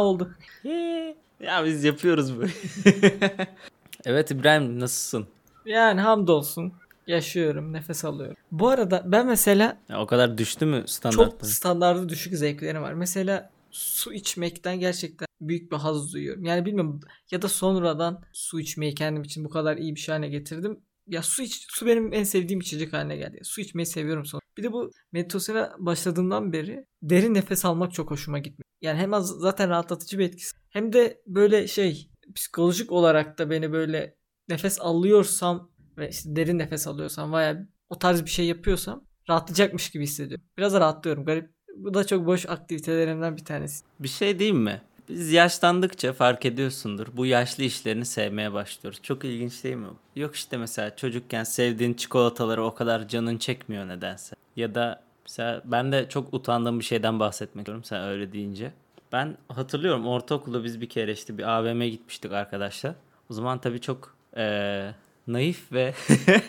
Oldu. ya biz yapıyoruz bu. evet İbrahim nasılsın? Yani hamdolsun. Yaşıyorum, nefes alıyorum. Bu arada ben mesela Ya, o kadar düştü mü çok standartları? standartı düşük zevklerim var. Mesela su içmekten gerçekten büyük bir haz duyuyorum. Yani bilmiyorum ya da sonradan su içmeyi kendim için bu kadar iyi bir şey haline getirdim. Ya su iç, su benim en sevdiğim içecek haline geldi. Su içmeyi seviyorum sonra. Bir de bu meditasyona başladığımdan beri derin nefes almak çok hoşuma gitmiyor. Yani hem az zaten rahatlatıcı bir etkisi. Hem de böyle şey psikolojik olarak da beni böyle nefes alıyorsam ve işte derin nefes alıyorsam veya o tarz bir şey yapıyorsam rahatlayacakmış gibi hissediyorum. Biraz da rahatlıyorum. Garip. Bu da çok boş aktivitelerimden bir tanesi. Bir şey diyeyim mi? Biz yaşlandıkça fark ediyorsundur. Bu yaşlı işlerini sevmeye başlıyoruz. Çok ilginç değil mi? Yok işte mesela çocukken sevdiğin çikolataları o kadar canın çekmiyor nedense. Ya da mesela ben de çok utandığım bir şeyden bahsetmek istiyorum sen öyle deyince. Ben hatırlıyorum ortaokulda biz bir kere işte bir AVM'ye gitmiştik arkadaşlar. O zaman tabii çok eee, naif ve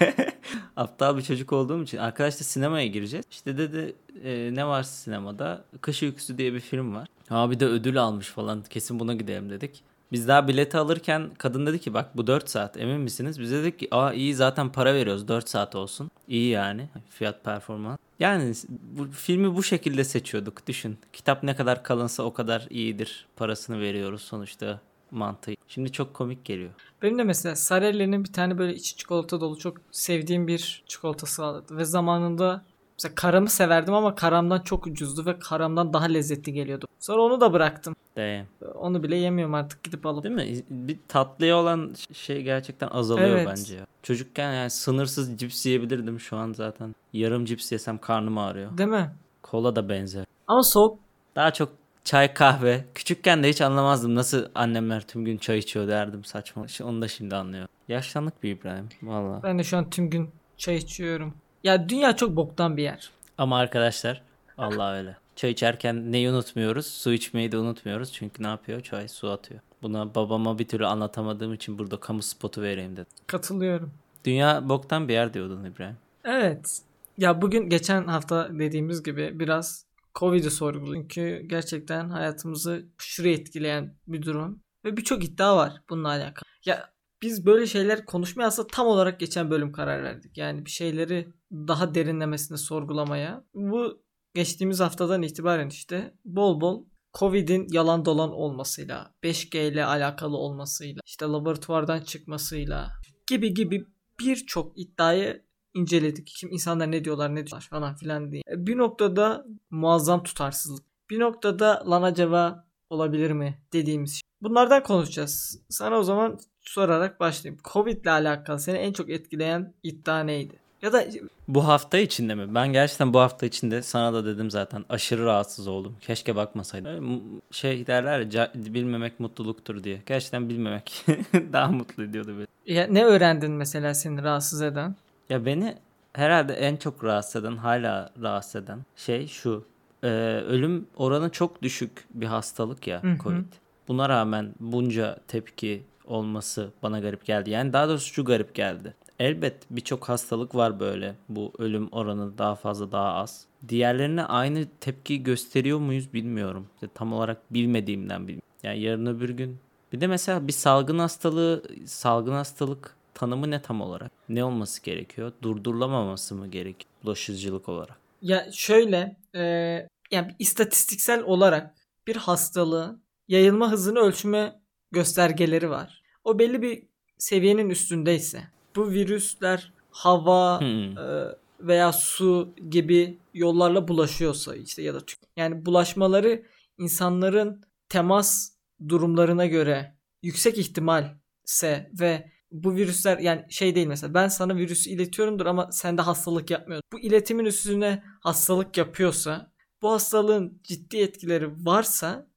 aptal bir çocuk olduğum için arkadaşla sinemaya gireceğiz. İşte dedi e, ne var sinemada? Kış Uykusu diye bir film var. Abi de ödül almış falan. Kesin buna gidelim dedik. Biz daha bileti alırken kadın dedi ki bak bu 4 saat emin misiniz? Biz dedik ki aa iyi zaten para veriyoruz 4 saat olsun. İyi yani fiyat performans. Yani bu filmi bu şekilde seçiyorduk düşün. Kitap ne kadar kalınsa o kadar iyidir. Parasını veriyoruz sonuçta mantığı. Şimdi çok komik geliyor. Benim de mesela Sarelli'nin bir tane böyle içi çikolata dolu çok sevdiğim bir çikolatası vardı. Ve zamanında mesela karamı severdim ama karamdan çok ucuzdu ve karamdan daha lezzetli geliyordu. Sonra onu da bıraktım. Damn. Onu bile yemiyorum artık gidip alıp. Değil mi? Bir tatlıya olan şey gerçekten azalıyor Evet. bence ya. Çocukken yani sınırsız cips yiyebilirdim şu an zaten. Yarım cips yesem karnım ağrıyor. Değil mi? Kola da benzer. Ama soğuk Daha çok çay kahve. Küçükken de hiç anlamazdım nasıl annemler tüm gün çay içiyor derdim saçma. Onu da şimdi anlıyorum. Yaşlandık bir İbrahim. Valla. ben de şu an tüm gün çay içiyorum. Ya dünya çok boktan bir yer. Ama arkadaşlar Allah öyle. Çay içerken neyi unutmuyoruz? Su içmeyi de unutmuyoruz. Çünkü ne yapıyor? Çay su atıyor. Buna babama bir türlü anlatamadığım için burada kamu spotu vereyim dedim. Katılıyorum. Dünya boktan bir yer diyordun İbrahim. Evet. Ya bugün geçen hafta dediğimiz gibi biraz Covid'i sorguluyoruz. Çünkü gerçekten hayatımızı aşırı etkileyen bir durum. Ve birçok iddia var bununla alakalı. Ya biz böyle şeyler konuşmaya aslında tam olarak geçen bölüm karar verdik. Yani bir şeyleri daha derinlemesine sorgulamaya. Bu geçtiğimiz haftadan itibaren işte bol bol Covid'in yalan dolan olmasıyla, 5G ile alakalı olmasıyla, işte laboratuvardan çıkmasıyla gibi gibi birçok iddiayı inceledik. Kim insanlar ne diyorlar ne diyorlar falan filan diye. Bir noktada muazzam tutarsızlık. Bir noktada lan acaba olabilir mi dediğimiz şey. Bunlardan konuşacağız. Sana o zaman sorarak başlayayım. Covid ile alakalı seni en çok etkileyen iddia neydi? Ya da Bu hafta içinde mi? Ben gerçekten bu hafta içinde sana da dedim zaten aşırı rahatsız oldum. Keşke bakmasaydım. Şey derler ya bilmemek mutluluktur diye. Gerçekten bilmemek daha mutlu ediyordu beni. ya ne öğrendin mesela seni rahatsız eden? Ya beni herhalde en çok rahatsız eden hala rahatsız eden şey şu. Ee, ölüm oranı çok düşük bir hastalık ya Hı hı. Covid. Buna rağmen bunca tepki olması bana garip geldi. Yani daha doğrusu şu garip geldi. Elbet birçok hastalık var böyle. Bu ölüm oranı daha fazla daha az. Diğerlerine aynı tepki gösteriyor muyuz bilmiyorum. İşte tam olarak bilmediğimden bilmiyorum. Yani yarın öbür gün. Bir de mesela bir salgın hastalığı, salgın hastalık tanımı ne tam olarak? Ne olması gerekiyor? Durdurulamaması mı gerekiyor bulaşıcılık olarak? Ya şöyle e, yani istatistiksel olarak bir hastalığın yayılma hızını ölçme göstergeleri var. O belli bir seviyenin üstündeyse bu virüsler hava Hmm. e, veya su gibi yollarla bulaşıyorsa işte ya da yani bulaşmaları insanların temas durumlarına göre yüksek ihtimalse ve bu virüsler yani şey değil mesela ben sana virüsü iletiyorumdur ama sende hastalık yapmıyor. Bu iletimin üstüne hastalık yapıyorsa bu hastalığın ciddi etkileri varsa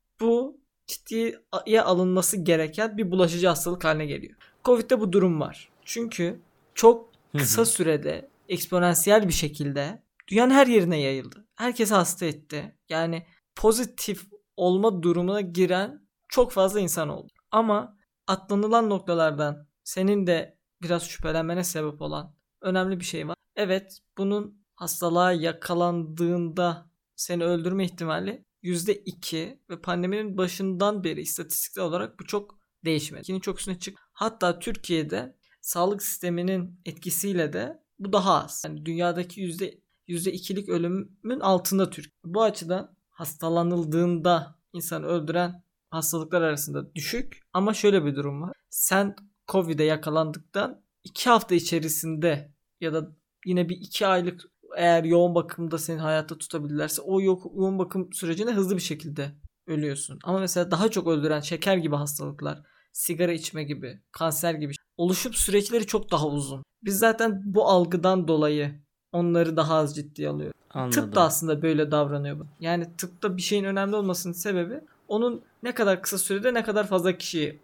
ciddiye alınması gereken bir bulaşıcı hastalık haline geliyor. Covid'de bu durum var. Çünkü çok kısa sürede eksponansiyel bir şekilde dünyanın her yerine yayıldı. Herkesi hasta etti. Yani pozitif olma durumuna giren çok fazla insan oldu. Ama atlanılan noktalardan senin de biraz şüphelenmene sebep olan önemli bir şey var. Evet bunun hastalığa yakalandığında seni öldürme ihtimali %2 ve pandeminin başından beri istatistiksel olarak bu çok değişmedi. İkinin çok üstüne çık. Hatta Türkiye'de sağlık sisteminin etkisiyle de bu daha az. Yani dünyadaki yüzde 2'lik ölümün altında Türk. Bu açıdan hastalanıldığında insanı öldüren hastalıklar arasında düşük. Ama şöyle bir durum var. Sen Covid'e yakalandıktan 2 hafta içerisinde ya da yine bir 2 aylık eğer yoğun bakımda seni hayatta tutabilirlerse o yoğun bakım sürecinde hızlı bir şekilde ölüyorsun. Ama mesela daha çok öldüren şeker gibi hastalıklar, sigara içme gibi, kanser gibi oluşup süreçleri çok daha uzun. Biz zaten bu algıdan dolayı onları daha az ciddiye alıyoruz. Anladım. Tıp da aslında böyle davranıyor. Yani tıpta bir şeyin önemli olmasının sebebi onun ne kadar kısa sürede ne kadar fazla kişiye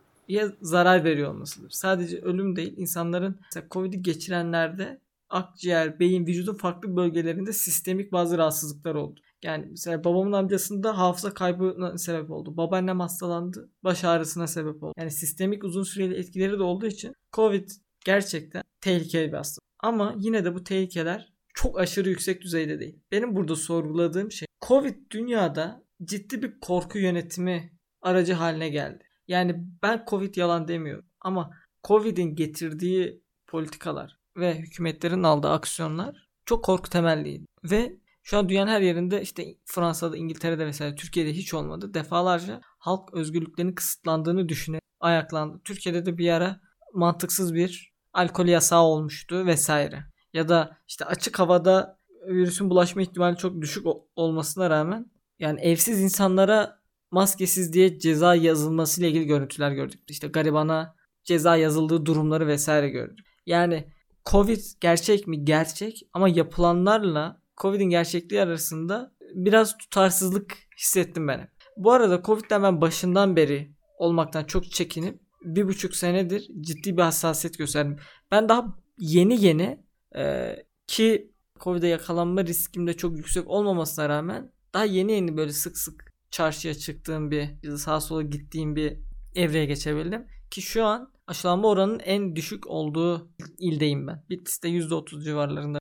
zarar veriyor olmasıdır. Sadece ölüm değil insanların mesela Covid'i geçirenlerde akciğer, beyin, vücudun farklı bölgelerinde sistemik bazı rahatsızlıklar oldu. Yani mesela babamın amcasında hafıza kaybına sebep oldu. Babaannem hastalandı. Baş ağrısına sebep oldu. Yani sistemik uzun süreli etkileri de olduğu için Covid gerçekten tehlikeli bir hastalık. Ama yine de bu tehlikeler çok aşırı yüksek düzeyde değil. Benim burada sorguladığım şey Covid dünyada ciddi bir korku yönetimi aracı haline geldi. Yani ben Covid yalan demiyorum ama Covid'in getirdiği politikalar ve hükümetlerin aldığı aksiyonlar çok korku temelliydi. Ve şu an dünyanın her yerinde işte Fransa'da, İngiltere'de vesaire Türkiye'de hiç olmadı. Defalarca halk özgürlüklerinin kısıtlandığını düşünerek ayaklandı. Türkiye'de de bir ara mantıksız bir alkol yasağı olmuştu vesaire. Ya da işte açık havada virüsün bulaşma ihtimali çok düşük olmasına rağmen yani evsiz insanlara maskesiz diye ceza yazılması ile ilgili görüntüler gördük. İşte garibana ceza yazıldığı durumları vesaire gördük. Yani Covid gerçek mi? Gerçek ama yapılanlarla Covid'in gerçekliği arasında biraz tutarsızlık hissettim ben. Bu arada Covid'den ben başından beri olmaktan çok çekinip bir buçuk senedir ciddi bir hassasiyet gösterdim. Ben daha yeni yeni e, ki Covid'e yakalanma riskim de çok yüksek olmamasına rağmen daha yeni yeni böyle sık sık çarşıya çıktığım bir sağa sola gittiğim bir evreye geçebildim. Ki şu an aşılanma oranının en düşük olduğu ildeyim ben. Bitlis'te %30 civarlarında.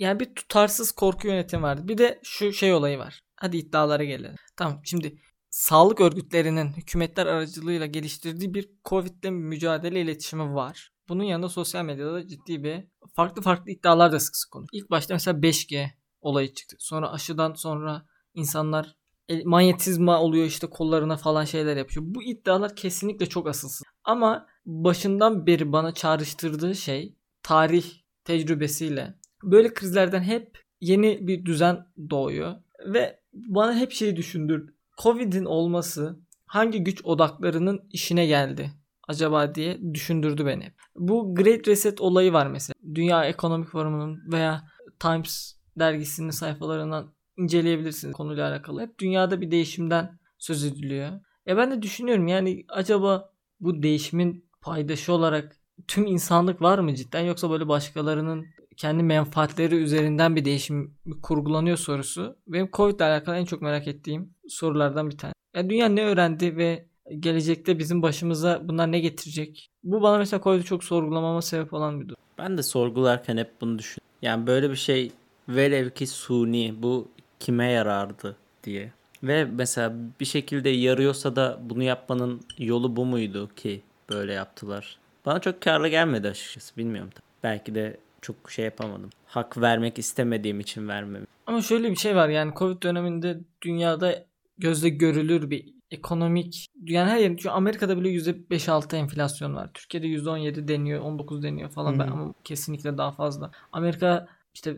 Yani bir tutarsız korku yönetimi vardı. Bir de şu şey olayı var. Hadi iddialara gelelim. Tamam şimdi sağlık örgütlerinin hükümetler aracılığıyla geliştirdiği bir Covid'le mücadele iletişimi var. Bunun yanında sosyal medyada da ciddi bir farklı farklı iddialar da sık sık konu. İlk başta mesela 5G olayı çıktı. Sonra aşıdan sonra insanlar manyetizma oluyor işte kollarına falan şeyler yapıyor. Bu iddialar kesinlikle çok asılsız. Ama başından beri bana çağrıştırdığı şey tarih tecrübesiyle böyle krizlerden hep yeni bir düzen doğuyor ve bana hep şeyi düşündür. Covid'in olması hangi güç odaklarının işine geldi acaba diye düşündürdü beni. Bu Great Reset olayı var mesela. Dünya Ekonomik Forumu'nun veya Times dergisinin sayfalarından inceleyebilirsiniz konuyla alakalı. Hep dünyada bir değişimden söz ediliyor. Ya ben de düşünüyorum yani acaba bu değişimin paydaşı olarak tüm insanlık var mı cidden yoksa böyle başkalarının kendi menfaatleri üzerinden bir değişim kurgulanıyor sorusu. Benim Covid ile alakalı en çok merak ettiğim sorulardan bir tane. Ya dünya ne öğrendi ve gelecekte bizim başımıza bunlar ne getirecek? Bu bana mesela Covid'i çok sorgulamama sebep olan bir durum. Ben de sorgularken hep bunu düşün. Yani böyle bir şey velev ki suni bu kime yarardı diye. Ve mesela bir şekilde yarıyorsa da bunu yapmanın yolu bu muydu ki böyle yaptılar? Bana çok karlı gelmedi açıkçası bilmiyorum. Belki de çok şey yapamadım. Hak vermek istemediğim için vermem. Ama şöyle bir şey var yani Covid döneminde dünyada gözle görülür bir ekonomik dünyanın her yerinde. Çünkü Amerika'da bile %5-6 enflasyon var. Türkiye'de %17 deniyor, 19 deniyor falan. Ben, ama kesinlikle daha fazla. Amerika işte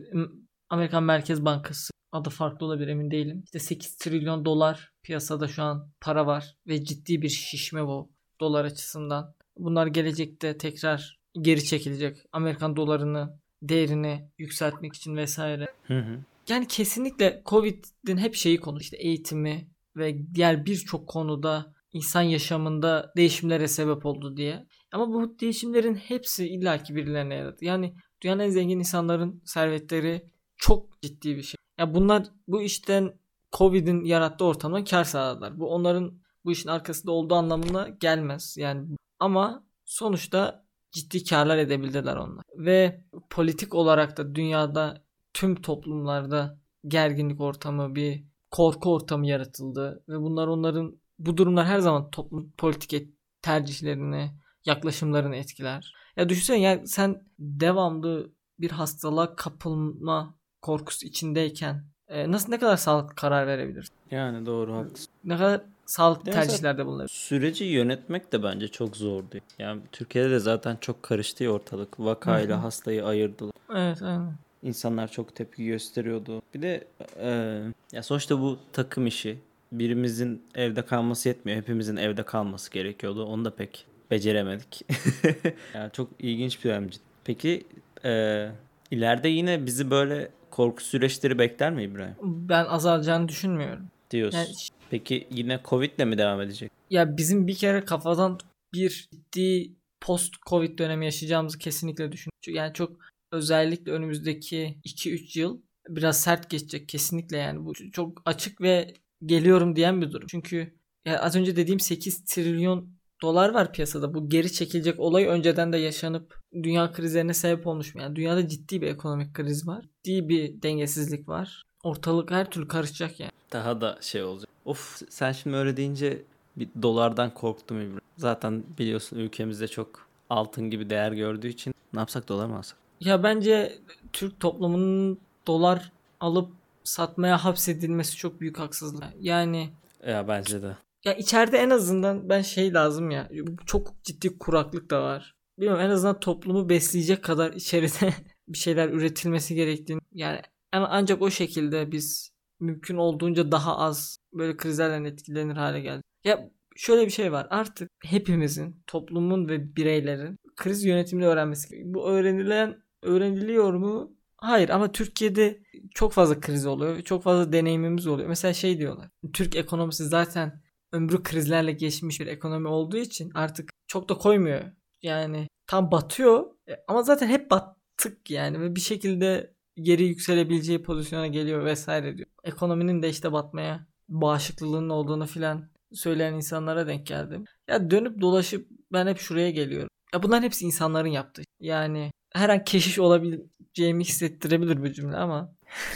Amerikan Merkez Bankası adı farklı olabilir emin değilim. İşte 8 trilyon dolar piyasada şu an para var ve ciddi bir şişme bu dolar açısından. Bunlar gelecekte tekrar geri çekilecek. Amerikan dolarını değerini yükseltmek için vesaire. Hı hı. Yani kesinlikle Covid'in hep şeyi konu işte eğitimi ve diğer birçok konuda insan yaşamında değişimlere sebep oldu diye. Ama bu değişimlerin hepsi illaki birilerine yaradı. Yani dünyanın en zengin insanların servetleri çok ciddi bir şey. Ya bunlar bu işten Covid'in yarattığı ortamdan kar sağladılar. Bu onların bu işin arkasında olduğu anlamına gelmez. Yani ama sonuçta ciddi karlar edebildiler onlar. Ve politik olarak da dünyada tüm toplumlarda gerginlik ortamı bir korku ortamı yaratıldı ve bunlar onların bu durumlar her zaman toplum politik tercihlerini, yaklaşımlarını etkiler. Ya düşünsene ya sen devamlı bir hastalığa kapılma korkusu içindeyken e, nasıl ne kadar sağlıklı karar verebilirsin? Yani doğru haklısın. Ne kadar sağlıklı Ya tercihlerde bulunabilirsin? Süreci yönetmek de bence çok zordu. Yani Türkiye'de de zaten çok karıştı ortalık. Vakayla hastayı ayırdılar. Evet, aynen. İnsanlar çok tepki gösteriyordu. Bir de e, ya sonuçta bu takım işi. Birimizin evde kalması yetmiyor. Hepimizin evde kalması gerekiyordu. Onu da pek beceremedik. yani çok ilginç bir dönemci. Peki e, ileride yine bizi böyle korku süreçleri bekler mi İbrahim? Ben azalacağını düşünmüyorum. Diyorsun. Yani Peki yine Covid'le mi devam edecek? Ya bizim bir kere kafadan bir ciddi post Covid dönemi yaşayacağımızı kesinlikle. Çünkü Yani çok özellikle önümüzdeki 2-3 yıl biraz sert geçecek kesinlikle yani. Bu çok açık ve geliyorum diyen bir durum. Çünkü ya az önce dediğim 8 trilyon dolar var piyasada. Bu geri çekilecek olay önceden de yaşanıp dünya krizlerine sebep olmuş. Yani dünyada ciddi bir ekonomik kriz var. Ciddi bir dengesizlik var. Ortalık her türlü karışacak yani. Daha da şey olacak. Of sen şimdi öyle deyince bir dolardan korktum İbrahim. Zaten biliyorsun ülkemizde çok altın gibi değer gördüğü için ne yapsak dolar mı alsak? Ya bence Türk toplumunun dolar alıp satmaya hapsedilmesi çok büyük haksızlık. Yani Ya bence de. ya içeride en azından ben şey lazım ya. Çok ciddi kuraklık da var. Bilmiyorum en azından toplumu besleyecek kadar içeride bir şeyler üretilmesi gerektiğini yani an- ancak o şekilde biz mümkün olduğunca daha az böyle krizlerden etkilenir hale geldik. Ya şöyle bir şey var. Artık hepimizin, toplumun ve bireylerin kriz yönetimini öğrenmesi. gerekiyor. Bu öğrenilen öğreniliyor mu? Hayır ama Türkiye'de çok fazla kriz oluyor. Çok fazla deneyimimiz oluyor. Mesela şey diyorlar. Türk ekonomisi zaten ömrü krizlerle geçmiş bir ekonomi olduğu için artık çok da koymuyor. Yani tam batıyor E, ama zaten hep battık yani ve bir şekilde geri yükselebileceği pozisyona geliyor vesaire diyor. Ekonominin de işte batmaya bağışıklılığının olduğunu filan söyleyen insanlara denk geldim. Ya dönüp dolaşıp ben hep şuraya geliyorum. Ya bunların hepsi insanların yaptığı. Yani her an keşiş olabileceğimi hissettirebilir bu cümle ama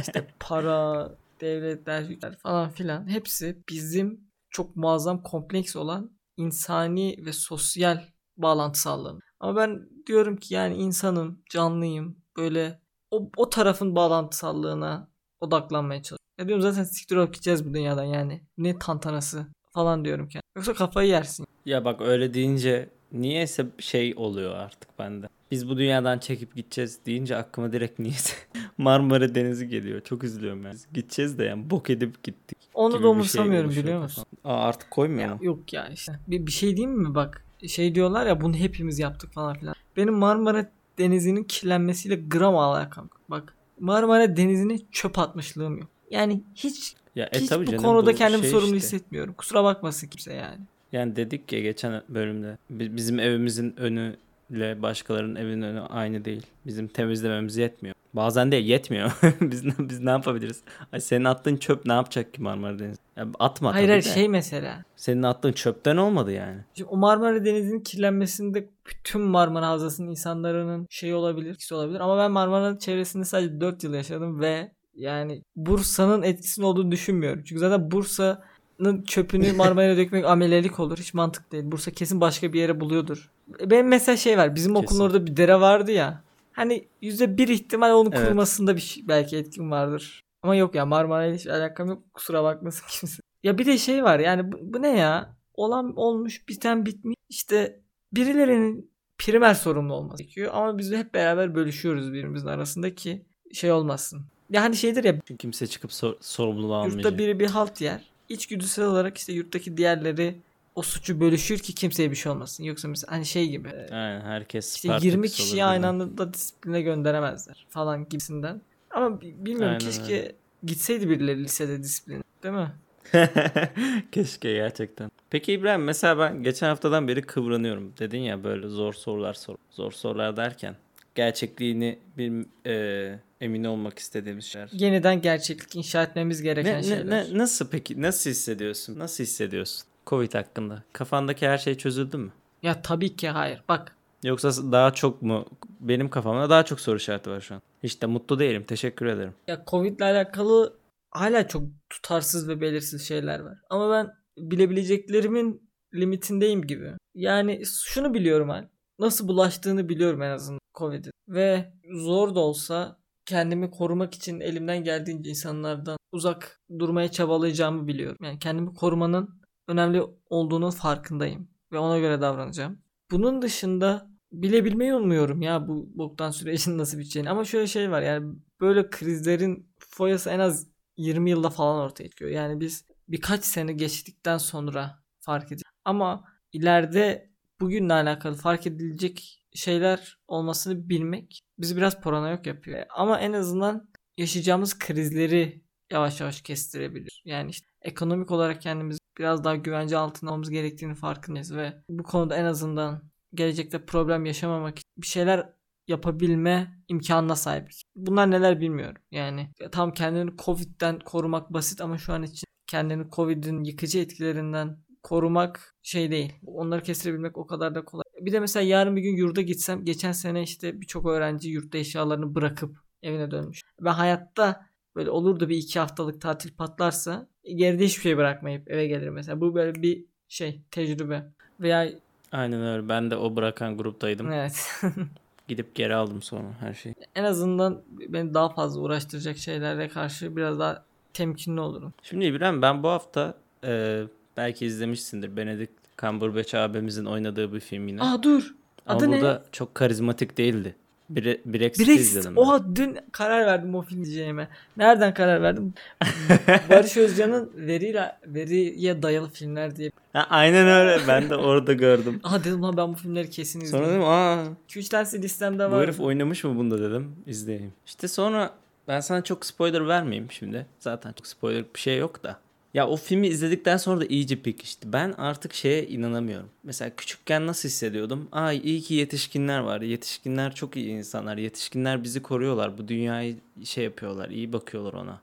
işte para, devletler, falan filan hepsi bizim çok muazzam kompleks olan insani ve sosyal bağlantısallığım. Ama ben diyorum ki yani insanım, canlıyım. Böyle o, o tarafın bağlantısallığına odaklanmaya çalışıyorum. Ya diyorum zaten siktir olup gideceğiz bu dünyadan yani. Ne tantanası falan diyorum ki. Yoksa kafayı yersin. Ya bak öyle deyince niyeyse şey oluyor artık bende. Biz bu dünyadan çekip gideceğiz deyince aklıma direkt niyeyse Marmara Denizi geliyor. Çok üzülüyorum ben. Gideceğiz de yani bok edip gittik. Onu da bir umursamıyorum şey biliyor musun? Aa artık koymuyor mu? Yok ya işte. Bir, bir şey diyeyim mi bak. Şey diyorlar ya bunu hepimiz yaptık falan filan. Benim Marmara Denizi'nin kirlenmesiyle gram alakam. Bak Marmara Denizi'ne çöp atmışlığım yok. Yani hiç Ya e hiç tabii bu canım, konuda bu kendimi şey sorumlu işte. hissetmiyorum. Kusura bakmasın kimse yani. Yani dedik ya geçen bölümde bi- bizim evimizin önüyle başkalarının evinin önü aynı değil. Bizim temizlememiz yetmiyor. Bazen de yetmiyor. biz ne, biz ne yapabiliriz? Ay senin attığın çöp ne yapacak ki Marmara Denizi? Ya atma Hayır tabii hayır de. şey mesela. Senin attığın çöpten olmadı yani. Şimdi o Marmara Denizi'nin kirlenmesinde bütün Marmara Havzası'nın insanların şey olabilir, etkisi olabilir. Ama ben Marmara'nın çevresinde sadece 4 yıl yaşadım ve yani Bursa'nın etkisinin olduğunu düşünmüyorum. Çünkü zaten Bursa'nın çöpünü Marmara'ya dökmek amelelik olur. Hiç mantık değil. Bursa kesin başka bir yere buluyordur. Benim mesela şey var. Bizim okulun Kesin. orada bir dere vardı ya. Hani yüzde bir ihtimal onun Evet. kurumasında bir şey, belki etkin vardır. Ama yok ya Marmara'yla hiç alakam yok. Kusura bakmasın kimse. Ya bir de şey var yani bu, bu ne ya? Olan olmuş biten bitmiş. İşte birilerinin primer sorumlu olması gerekiyor. Ama biz hep beraber bölüşüyoruz birbirimizin arasında ki şey olmasın. Ya hani şeydir ya kimse çıkıp sor- sorumluluğu almayacak. yurtta biri bir halt yer. İçgüdüsel olarak işte yurttaki diğerleri o suçu bölüşür ki kimseye bir şey olmasın. Yoksa mesela hani şey gibi e, Aynen herkes işte Spartaküs 20 olur kişiyi aynı anda da disipline gönderemezler falan gibisinden. Ama bi- bilmiyorum Aynen keşke öyle. gitseydi birileri lisede disipline değil mi? Keşke gerçekten. Peki İbrahim mesela ben geçen haftadan beri kıvranıyorum. Dedin ya böyle zor sorular sor. Zor sorular derken gerçekliğini bir e, emin olmak istediğimiz şeyler. Yeniden gerçeklik inşa etmemiz gereken Ne, ne, şeyler. ne- nasıl peki nasıl hissediyorsun? Nasıl hissediyorsun? Covid hakkında. Kafandaki her şey çözüldü mü? Ya tabii ki hayır. Bak Yoksa daha çok mu? Benim kafamda daha çok soru işareti var şu an. Hiç de mutlu değilim. Teşekkür ederim. ya Covid ile alakalı hala çok tutarsız ve belirsiz şeyler var. Ama ben bilebileceklerimin limitindeyim gibi. Yani şunu biliyorum hal. Nasıl bulaştığını biliyorum en azından Covid'in. Ve zor da olsa kendimi korumak için elimden geldiğince insanlardan uzak durmaya çabalayacağımı biliyorum. Yani kendimi korumanın önemli olduğunun farkındayım ve ona göre davranacağım. Bunun dışında bilebilmeyi umuyorum ya bu boktan sürecin nasıl biteceğini. Ama şöyle şey var yani böyle krizlerin foyası en az 20 yılda falan ortaya çıkıyor. Yani biz birkaç sene geçtikten sonra fark edeceğiz. Ama ileride bugünle alakalı fark edilecek şeyler olmasını bilmek bizi biraz yok yapıyor. Ama en azından yaşayacağımız krizleri yavaş yavaş kestirebilir. Yani işte ekonomik olarak kendimizi biraz daha güvence altına almamız gerektiğini farkındayız ve bu konuda en azından gelecekte problem yaşamamak bir şeyler yapabilme imkanına sahibiz. Bunlar neler bilmiyorum. Yani tam kendini Covid'den korumak basit ama şu an için kendini Covid'in yıkıcı etkilerinden korumak şey değil. Onları kestirebilmek o kadar da kolay. Bir de mesela yarın bir gün yurda gitsem geçen sene işte birçok öğrenci yurtta eşyalarını bırakıp evine dönmüş. Ben hayatta böyle olur da bir iki haftalık tatil patlarsa geride hiçbir şey bırakmayıp eve gelirim mesela. Bu böyle bir şey tecrübe. Veya Aynen öyle. Ben de o bırakan gruptaydım. Evet. Gidip geri aldım sonra her şeyi. En azından beni daha fazla uğraştıracak şeylere karşı biraz daha temkinli olurum. Şimdi İbrahim ben bu hafta e, belki izlemişsindir. Benedict Cumberbatch abimizin oynadığı bir film yine. Aa dur. Adı Ama ne? burada çok karizmatik değildi. Bre Brexit'i Brexit. izledim ben. Oha dün karar verdim o film diyeceğime. Nereden karar verdim? Barış Özcan'ın veriyle, veriye dayalı filmler diye. Ha, aynen öyle. Ben de orada gördüm. Aha dedim lan ben bu filmleri kesin Sonra izleyeyim. dedim aa 2-3 tanesi listemde bu var. herif oynamış mı bunda dedim. İzleyeyim. İşte sonra ben sana çok spoiler vermeyeyim şimdi. Zaten çok spoiler bir şey yok da. Ya o filmi izledikten sonra da iyice pekişti. Ben artık şeye inanamıyorum. Mesela küçükken nasıl hissediyordum? Ay iyi ki yetişkinler var. Yetişkinler çok iyi insanlar. Yetişkinler bizi koruyorlar. Bu dünyayı şey yapıyorlar. iyi bakıyorlar ona.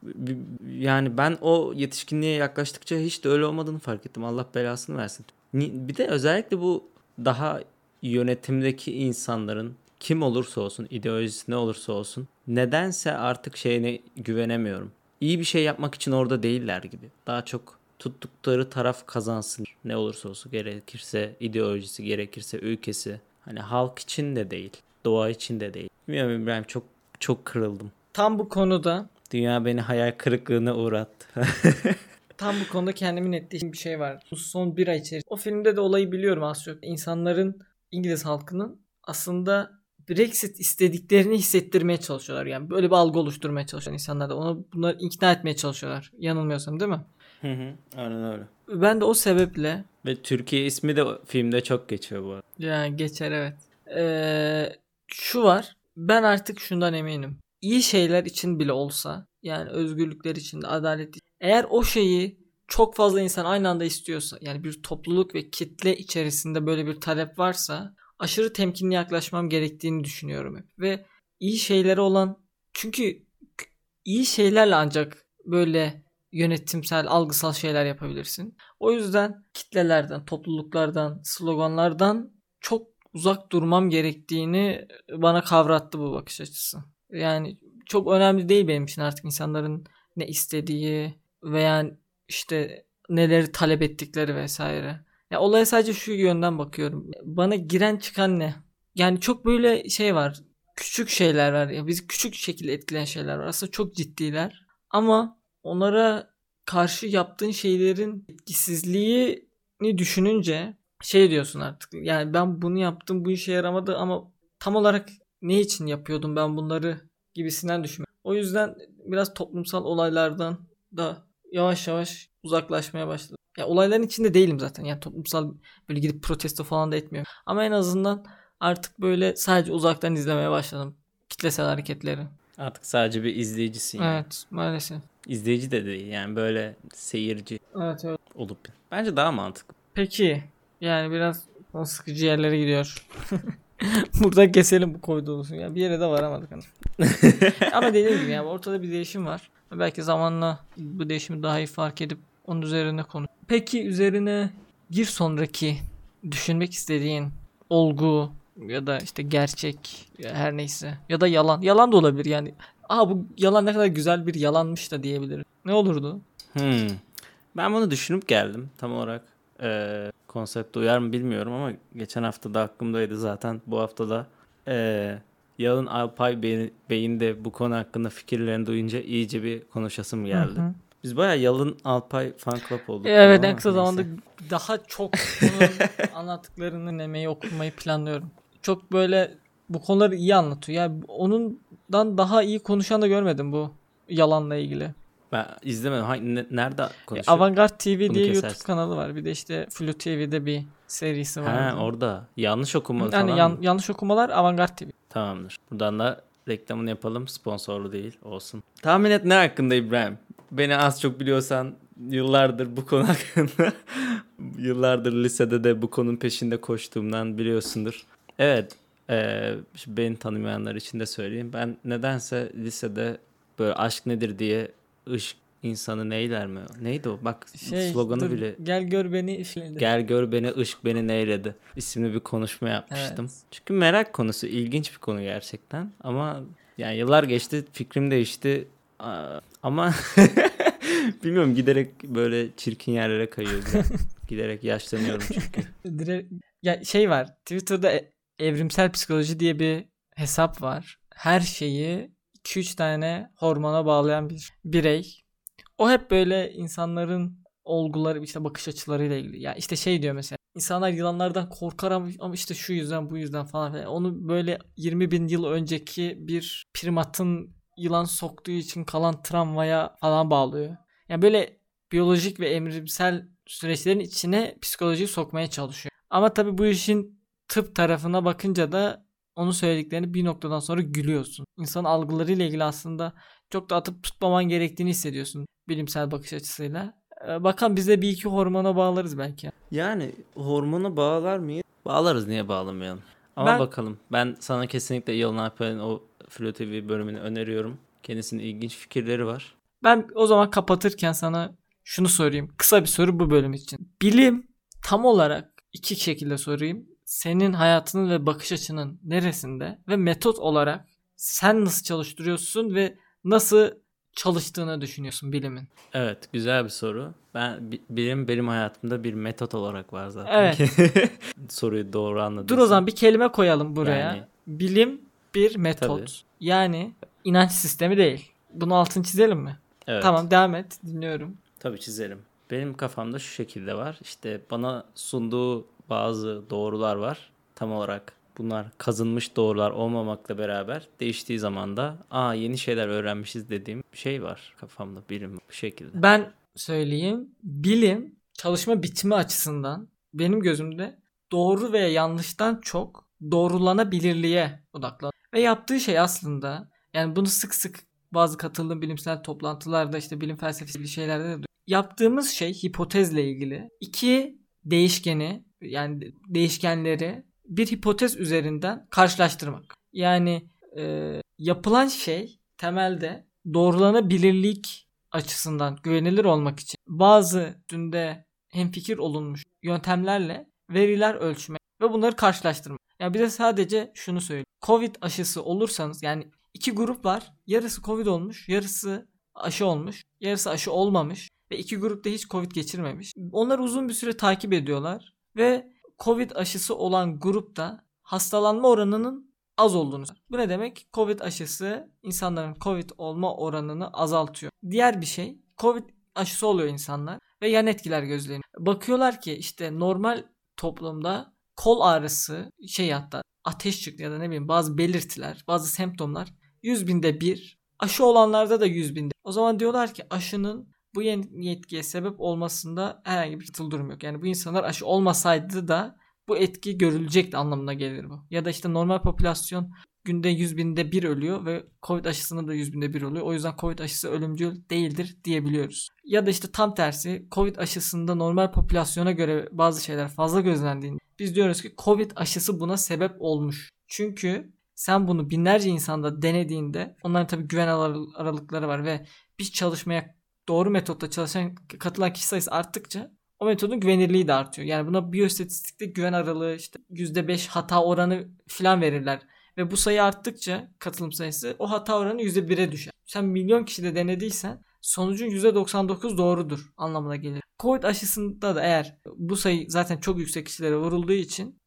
Yani ben o yetişkinliğe yaklaştıkça hiç de öyle olmadığını fark ettim. Allah belasını versin. Bir de özellikle bu daha yönetimdeki insanların kim olursa olsun, ideolojisi ne olursa olsun nedense artık şeyine güvenemiyorum iyi bir şey yapmak için orada değiller gibi. Daha çok tuttukları taraf kazansın. Ne olursa olsun gerekirse ideolojisi, gerekirse ülkesi. Hani halk için de değil, doğa için de değil. Bilmiyorum İbrahim çok çok kırıldım. Tam bu konuda Dünya beni hayal kırıklığına uğrattı. tam bu konuda kendimin ettiğim bir şey var. Bu son bir ay içerisinde. O filmde de olayı biliyorum az çok. İnsanların, İngiliz halkının aslında Brexit istediklerini hissettirmeye çalışıyorlar. Yani böyle bir algı oluşturmaya çalışan insanlar da onu bunları ikna etmeye çalışıyorlar. Yanılmıyorsam değil mi? Hı hı. Aynen öyle. Ben de o sebeple ve Türkiye ismi de filmde çok geçiyor bu arada. Yani geçer evet. Ee, şu var. Ben artık şundan eminim. İyi şeyler için bile olsa yani özgürlükler için de adalet eğer o şeyi çok fazla insan aynı anda istiyorsa yani bir topluluk ve kitle içerisinde böyle bir talep varsa aşırı temkinli yaklaşmam gerektiğini düşünüyorum hep. Ve iyi şeyleri olan çünkü iyi şeylerle ancak böyle yönetimsel, algısal şeyler yapabilirsin. O yüzden kitlelerden, topluluklardan, sloganlardan çok uzak durmam gerektiğini bana kavrattı bu bakış açısı. Yani çok önemli değil benim için artık insanların ne istediği veya işte neleri talep ettikleri vesaire. Ya olaya sadece şu yönden bakıyorum. Bana giren çıkan ne? Yani çok böyle şey var. Küçük şeyler var. Ya bizi küçük şekilde etkileyen şeyler var. Aslında çok ciddiler. Ama onlara karşı yaptığın şeylerin etkisizliğini düşününce şey diyorsun artık. Yani ben bunu yaptım bu işe yaramadı ama tam olarak ne için yapıyordum ben bunları gibisinden düşünüyorum. O yüzden biraz toplumsal olaylardan da yavaş yavaş uzaklaşmaya başladım. Ya olayların içinde değilim zaten. Yani toplumsal böyle gidip protesto falan da etmiyorum. Ama en azından artık böyle sadece uzaktan izlemeye başladım. Kitlesel hareketleri. Artık sadece bir izleyicisin. Yani. Evet maalesef. İzleyici de değil yani böyle seyirci evet, evet. olup. Bence daha mantıklı. Peki yani biraz sıkıcı yerlere gidiyor. Burada keselim bu koyduğumuzu. Yani bir yere de varamadık. Hani. Ama dediğim gibi yani ortada bir değişim var. Belki zamanla bu değişimi daha iyi fark edip onun üzerine konu. Peki üzerine bir sonraki düşünmek istediğin olgu ya da işte gerçek her neyse ya da yalan. Yalan da olabilir yani. Aa bu yalan ne kadar güzel bir yalanmış da diyebilirim. Ne olurdu? Hmm. Ben bunu düşünüp geldim tam olarak. E, konsepte uyar mı bilmiyorum ama geçen hafta da aklımdaydı zaten. Bu hafta da e, Yalın Alpay Bey'in, Bey'in de bu konu hakkında fikirlerini duyunca iyice bir konuşasım geldi. Hı hı. Biz baya Yalın Alpay fan club olduk. Evet en kısa zamanda daha çok anlattıklarını dinlemeyi okumayı planlıyorum. Çok böyle bu konuları iyi anlatıyor. Yani onundan daha iyi konuşan da görmedim bu yalanla ilgili. Ben izlemedim. Hangi, ne, nerede konuşuyor? Avantgard TV Bunu diye kesersin. YouTube kanalı var. Bir de işte Flu TV'de bir serisi var. Ha orada. Yanlış okuma yani falan. Yan, yanlış okumalar Avantgard TV. Tamamdır. Buradan da reklamını yapalım. Sponsorlu değil. Olsun. Tahmin et ne hakkında İbrahim? Beni az çok biliyorsan yıllardır bu konu hakkında yıllardır lisede de bu konunun peşinde koştuğumdan biliyorsundur. Evet. E, beni tanımayanlar için de söyleyeyim. Ben nedense lisede böyle aşk nedir diye ışık insanı neyler mi? Neydi o? Bak şey, sloganı dur, bile. Gel gör beni işledi. Gel gör beni ışık beni neyledi. İsimli bir konuşma yapmıştım. Evet. Çünkü merak konusu ilginç bir konu gerçekten. Ama yani yıllar geçti fikrim değişti. Ama bilmiyorum giderek böyle çirkin yerlere kayıyor. giderek yaşlanıyorum çünkü. Direkt, ya şey var Twitter'da e, evrimsel psikoloji diye bir hesap var. Her şeyi 2-3 tane hormona bağlayan bir birey. O hep böyle insanların olguları işte bakış açılarıyla ilgili. Ya işte şey diyor mesela insanlar yılanlardan korkar ama işte şu yüzden bu yüzden falan filan. Onu böyle 20 bin yıl önceki bir primatın yılan soktuğu için kalan travmaya falan bağlıyor. Yani böyle biyolojik ve emrimsel süreçlerin içine psikolojiyi sokmaya çalışıyor. Ama tabii bu işin tıp tarafına bakınca da onu söylediklerini bir noktadan sonra gülüyorsun. İnsan algılarıyla ilgili aslında çok da atıp tutmaman gerektiğini hissediyorsun bilimsel bakış açısıyla. Ee, bakalım bize bir iki hormona bağlarız belki. Yani hormona bağlar mıyız? Bağlarız niye bağlamayalım? Ama ben, bakalım. Ben sana kesinlikle Yalın Alper'in o Flo TV bölümünü öneriyorum. Kendisinin ilginç fikirleri var. Ben o zaman kapatırken sana şunu sorayım. Kısa bir soru bu bölüm için. Bilim tam olarak iki şekilde sorayım senin hayatının ve bakış açının neresinde ve metot olarak sen nasıl çalıştırıyorsun ve nasıl çalıştığını düşünüyorsun bilimin? Evet güzel bir soru. Ben bilim benim hayatımda bir metot olarak var zaten. Evet. Soruyu doğru anladım. Dur o zaman bir kelime koyalım buraya. Yani, bilim bir metot. Tabii. Yani inanç sistemi değil. Bunu altını çizelim mi? Evet. Tamam devam et dinliyorum. Tabii çizelim. Benim kafamda şu şekilde var. İşte bana sunduğu bazı doğrular var. Tam olarak bunlar kazınmış doğrular olmamakla beraber değiştiği zaman da aa yeni şeyler öğrenmişiz dediğim şey var kafamda bilim bu şekilde. Ben söyleyeyim. Bilim çalışma biçimi açısından benim gözümde doğru veya yanlıştan çok doğrulanabilirliğe odaklan. Ve yaptığı şey aslında yani bunu sık sık bazı katıldığım bilimsel toplantılarda işte bilim felsefesi şeylerde de yaptığımız şey hipotezle ilgili iki değişkeni yani değişkenleri bir hipotez üzerinden karşılaştırmak. Yani e, yapılan şey temelde doğrulanabilirlik açısından güvenilir olmak için bazı dünde hemfikir olunmuş yöntemlerle veriler ölçmek ve bunları karşılaştırmak. Yani bize sadece şunu söyleyeyim. Covid aşısı olursanız yani iki grup var. Yarısı Covid olmuş, yarısı aşı olmuş, yarısı aşı olmamış ve iki grupta hiç Covid geçirmemiş. Onlar uzun bir süre takip ediyorlar ve Covid aşısı olan grupta hastalanma oranının az olduğunu. Bu ne demek? Covid aşısı insanların Covid olma oranını azaltıyor. Diğer bir şey Covid aşısı oluyor insanlar ve yan etkiler gözleniyor. Bakıyorlar ki işte normal toplumda kol ağrısı şey hatta ateş çıktı ya da ne bileyim bazı belirtiler bazı semptomlar 100 binde bir aşı olanlarda da 100 binde. O zaman diyorlar ki aşının bu yetkiye sebep olmasında herhangi bir tıl durum yok. Yani bu insanlar aşı olmasaydı da bu etki görülecekti anlamına gelir bu. Ya da işte normal popülasyon günde 100 binde bir ölüyor ve Covid aşısında da 100 binde bir oluyor. O yüzden Covid aşısı ölümcül değildir diyebiliyoruz. Ya da işte tam tersi Covid aşısında normal popülasyona göre bazı şeyler fazla gözlendiğinde biz diyoruz ki Covid aşısı buna sebep olmuş. Çünkü sen bunu binlerce insanda denediğinde onların tabii güven aralıkları var ve bir çalışmaya doğru metotla çalışan katılan kişi sayısı arttıkça o metodun güvenirliği de artıyor. Yani buna biyostatistikte güven aralığı işte %5 hata oranı falan verirler. Ve bu sayı arttıkça katılım sayısı o hata oranı %1'e düşer. Sen milyon kişide denediysen sonucun %99 doğrudur anlamına gelir. Covid aşısında da eğer bu sayı zaten çok yüksek kişilere vurulduğu için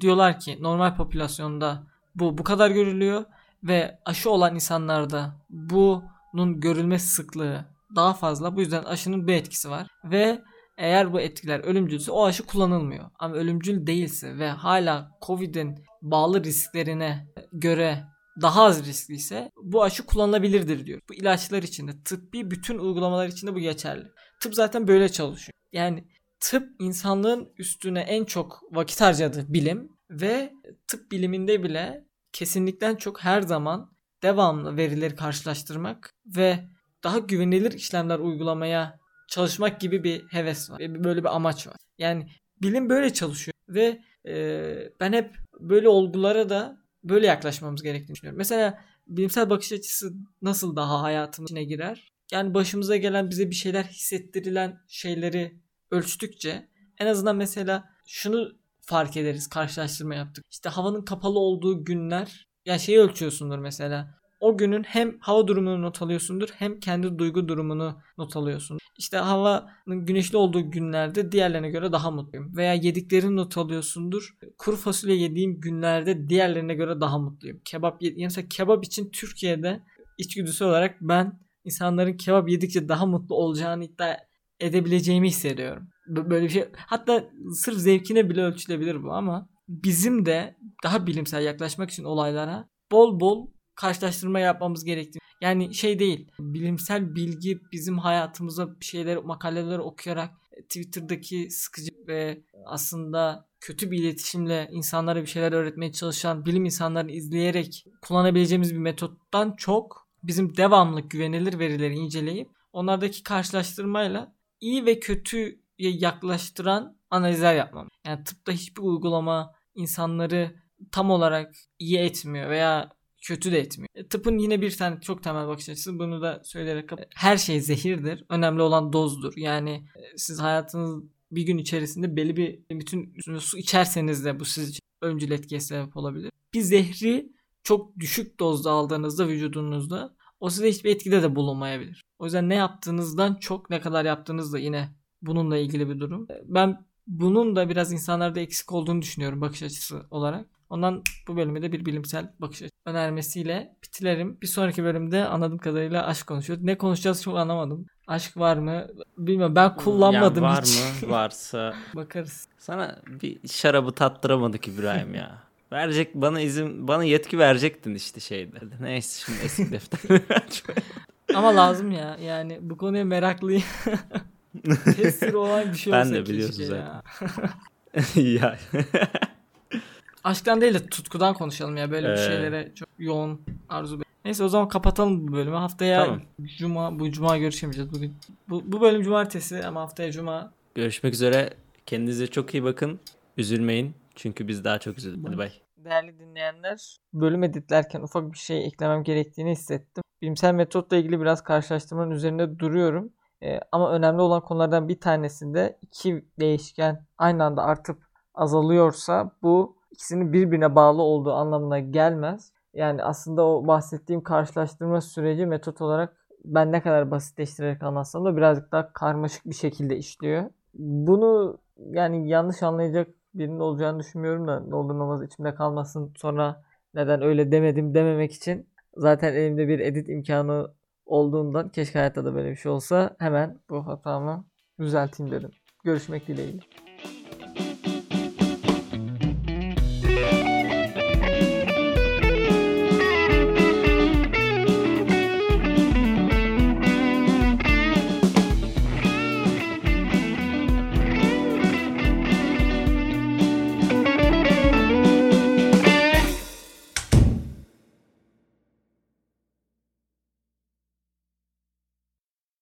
diyorlar ki normal popülasyonda bu bu kadar görülüyor ve aşı olan insanlarda bunun görülme sıklığı daha fazla. Bu yüzden aşının bir etkisi var ve eğer bu etkiler ölümcülse o aşı kullanılmıyor. Ama ölümcül değilse ve hala Covid'in bağlı risklerine göre daha az riskli ise bu aşı kullanılabilirdir diyor. Bu ilaçlar için de tıbbi bütün uygulamalar için de bu geçerli. Tıp zaten böyle çalışıyor. Yani tıp insanlığın üstüne en çok vakit harcadığı bilim ve tıp biliminde bile kesinlikten çok her zaman devamlı verileri karşılaştırmak ve daha güvenilir işlemler uygulamaya çalışmak gibi bir heves var. Böyle bir amaç var. Yani bilim böyle çalışıyor ve e, ben hep böyle olgulara da böyle yaklaşmamız gerektiğini düşünüyorum. Mesela bilimsel bakış açısı nasıl daha hayatın içine girer? Yani başımıza gelen bize bir şeyler hissettirilen şeyleri ölçtükçe en azından mesela şunu fark ederiz karşılaştırma yaptık. İşte havanın kapalı olduğu günler yani şeyi ölçüyorsundur mesela o günün hem hava durumunu not alıyorsundur hem kendi duygu durumunu not alıyorsun. İşte havanın güneşli olduğu günlerde diğerlerine göre daha mutluyum. Veya yediklerini not alıyorsundur. Kuru fasulye yediğim günlerde diğerlerine göre daha mutluyum. Kebap yani mesela kebap için Türkiye'de içgüdüsü olarak ben insanların kebap yedikçe daha mutlu olacağını iddia edebileceğimi hissediyorum. Böyle bir şey. Hatta sırf zevkine bile ölçülebilir bu ama bizim de daha bilimsel yaklaşmak için olaylara bol bol karşılaştırma yapmamız gerektiğini. Yani şey değil. Bilimsel bilgi bizim hayatımıza şeyler makaleler okuyarak e, Twitter'daki sıkıcı ve aslında kötü bir iletişimle insanlara bir şeyler öğretmeye çalışan bilim insanlarını izleyerek kullanabileceğimiz bir metottan çok bizim devamlı güvenilir verileri inceleyip onlardaki karşılaştırmayla iyi ve kötüye yaklaştıran analizler yapmam. Yani tıpta hiçbir uygulama insanları tam olarak iyi etmiyor veya kötü de etmiyor. E, tıpın yine bir tane çok temel bakış açısı bunu da söyleyerek her şey zehirdir. Önemli olan dozdur. Yani e, siz hayatınız bir gün içerisinde belli bir bütün su içerseniz de bu siz için öncül etkiye sebep olabilir. Bir zehri çok düşük dozda aldığınızda vücudunuzda o size hiçbir etkide de bulunmayabilir. O yüzden ne yaptığınızdan çok ne kadar yaptığınız da yine bununla ilgili bir durum. E, ben bunun da biraz insanlarda eksik olduğunu düşünüyorum bakış açısı olarak. Ondan bu bölümü de bir bilimsel bakış açısı önermesiyle bitirelim. Bir sonraki bölümde anladığım kadarıyla aşk konuşuyoruz. Ne konuşacağız çok anlamadım. Aşk var mı? Bilmiyorum. Ben kullanmadım yani var hiç. mı? Varsa bakarız. Sana bir şarabı tattıramadık İbrahim ya. Verecek bana izin bana yetki verecektin işte şeyde. Neyse şimdi eski defter. Ama lazım ya. Yani bu konuya meraklıyım. Test olan bir şey ben de biliyorsun zaten. Ya. Aşktan değil de tutkudan konuşalım ya. Böyle ee... bir şeylere çok yoğun arzu. Neyse o zaman kapatalım bu bölümü. Haftaya tamam. cuma bu cuma görüşemeyeceğiz bugün. Bu, bu bölüm cumartesi ama haftaya cuma. Görüşmek üzere. Kendinize çok iyi bakın. Üzülmeyin. Çünkü biz daha çok üzüldük. Hadi bay. Değerli dinleyenler, bölüm editlerken ufak bir şey eklemem gerektiğini hissettim. Bilimsel metotla ilgili biraz karşılaştırmanın üzerinde duruyorum. Ee, ama önemli olan konulardan bir tanesinde iki değişken aynı anda artıp azalıyorsa bu ikisinin birbirine bağlı olduğu anlamına gelmez. Yani aslında o bahsettiğim karşılaştırma süreci metot olarak ben ne kadar basitleştirerek anlatsam da birazcık daha karmaşık bir şekilde işliyor. Bunu yani yanlış anlayacak birinin olacağını düşünmüyorum da ne olur olmaz içimde kalmasın sonra neden öyle demedim dememek için zaten elimde bir edit imkanı olduğundan keşke hayatta da böyle bir şey olsa hemen bu hatamı düzelteyim dedim. Görüşmek dileğiyle.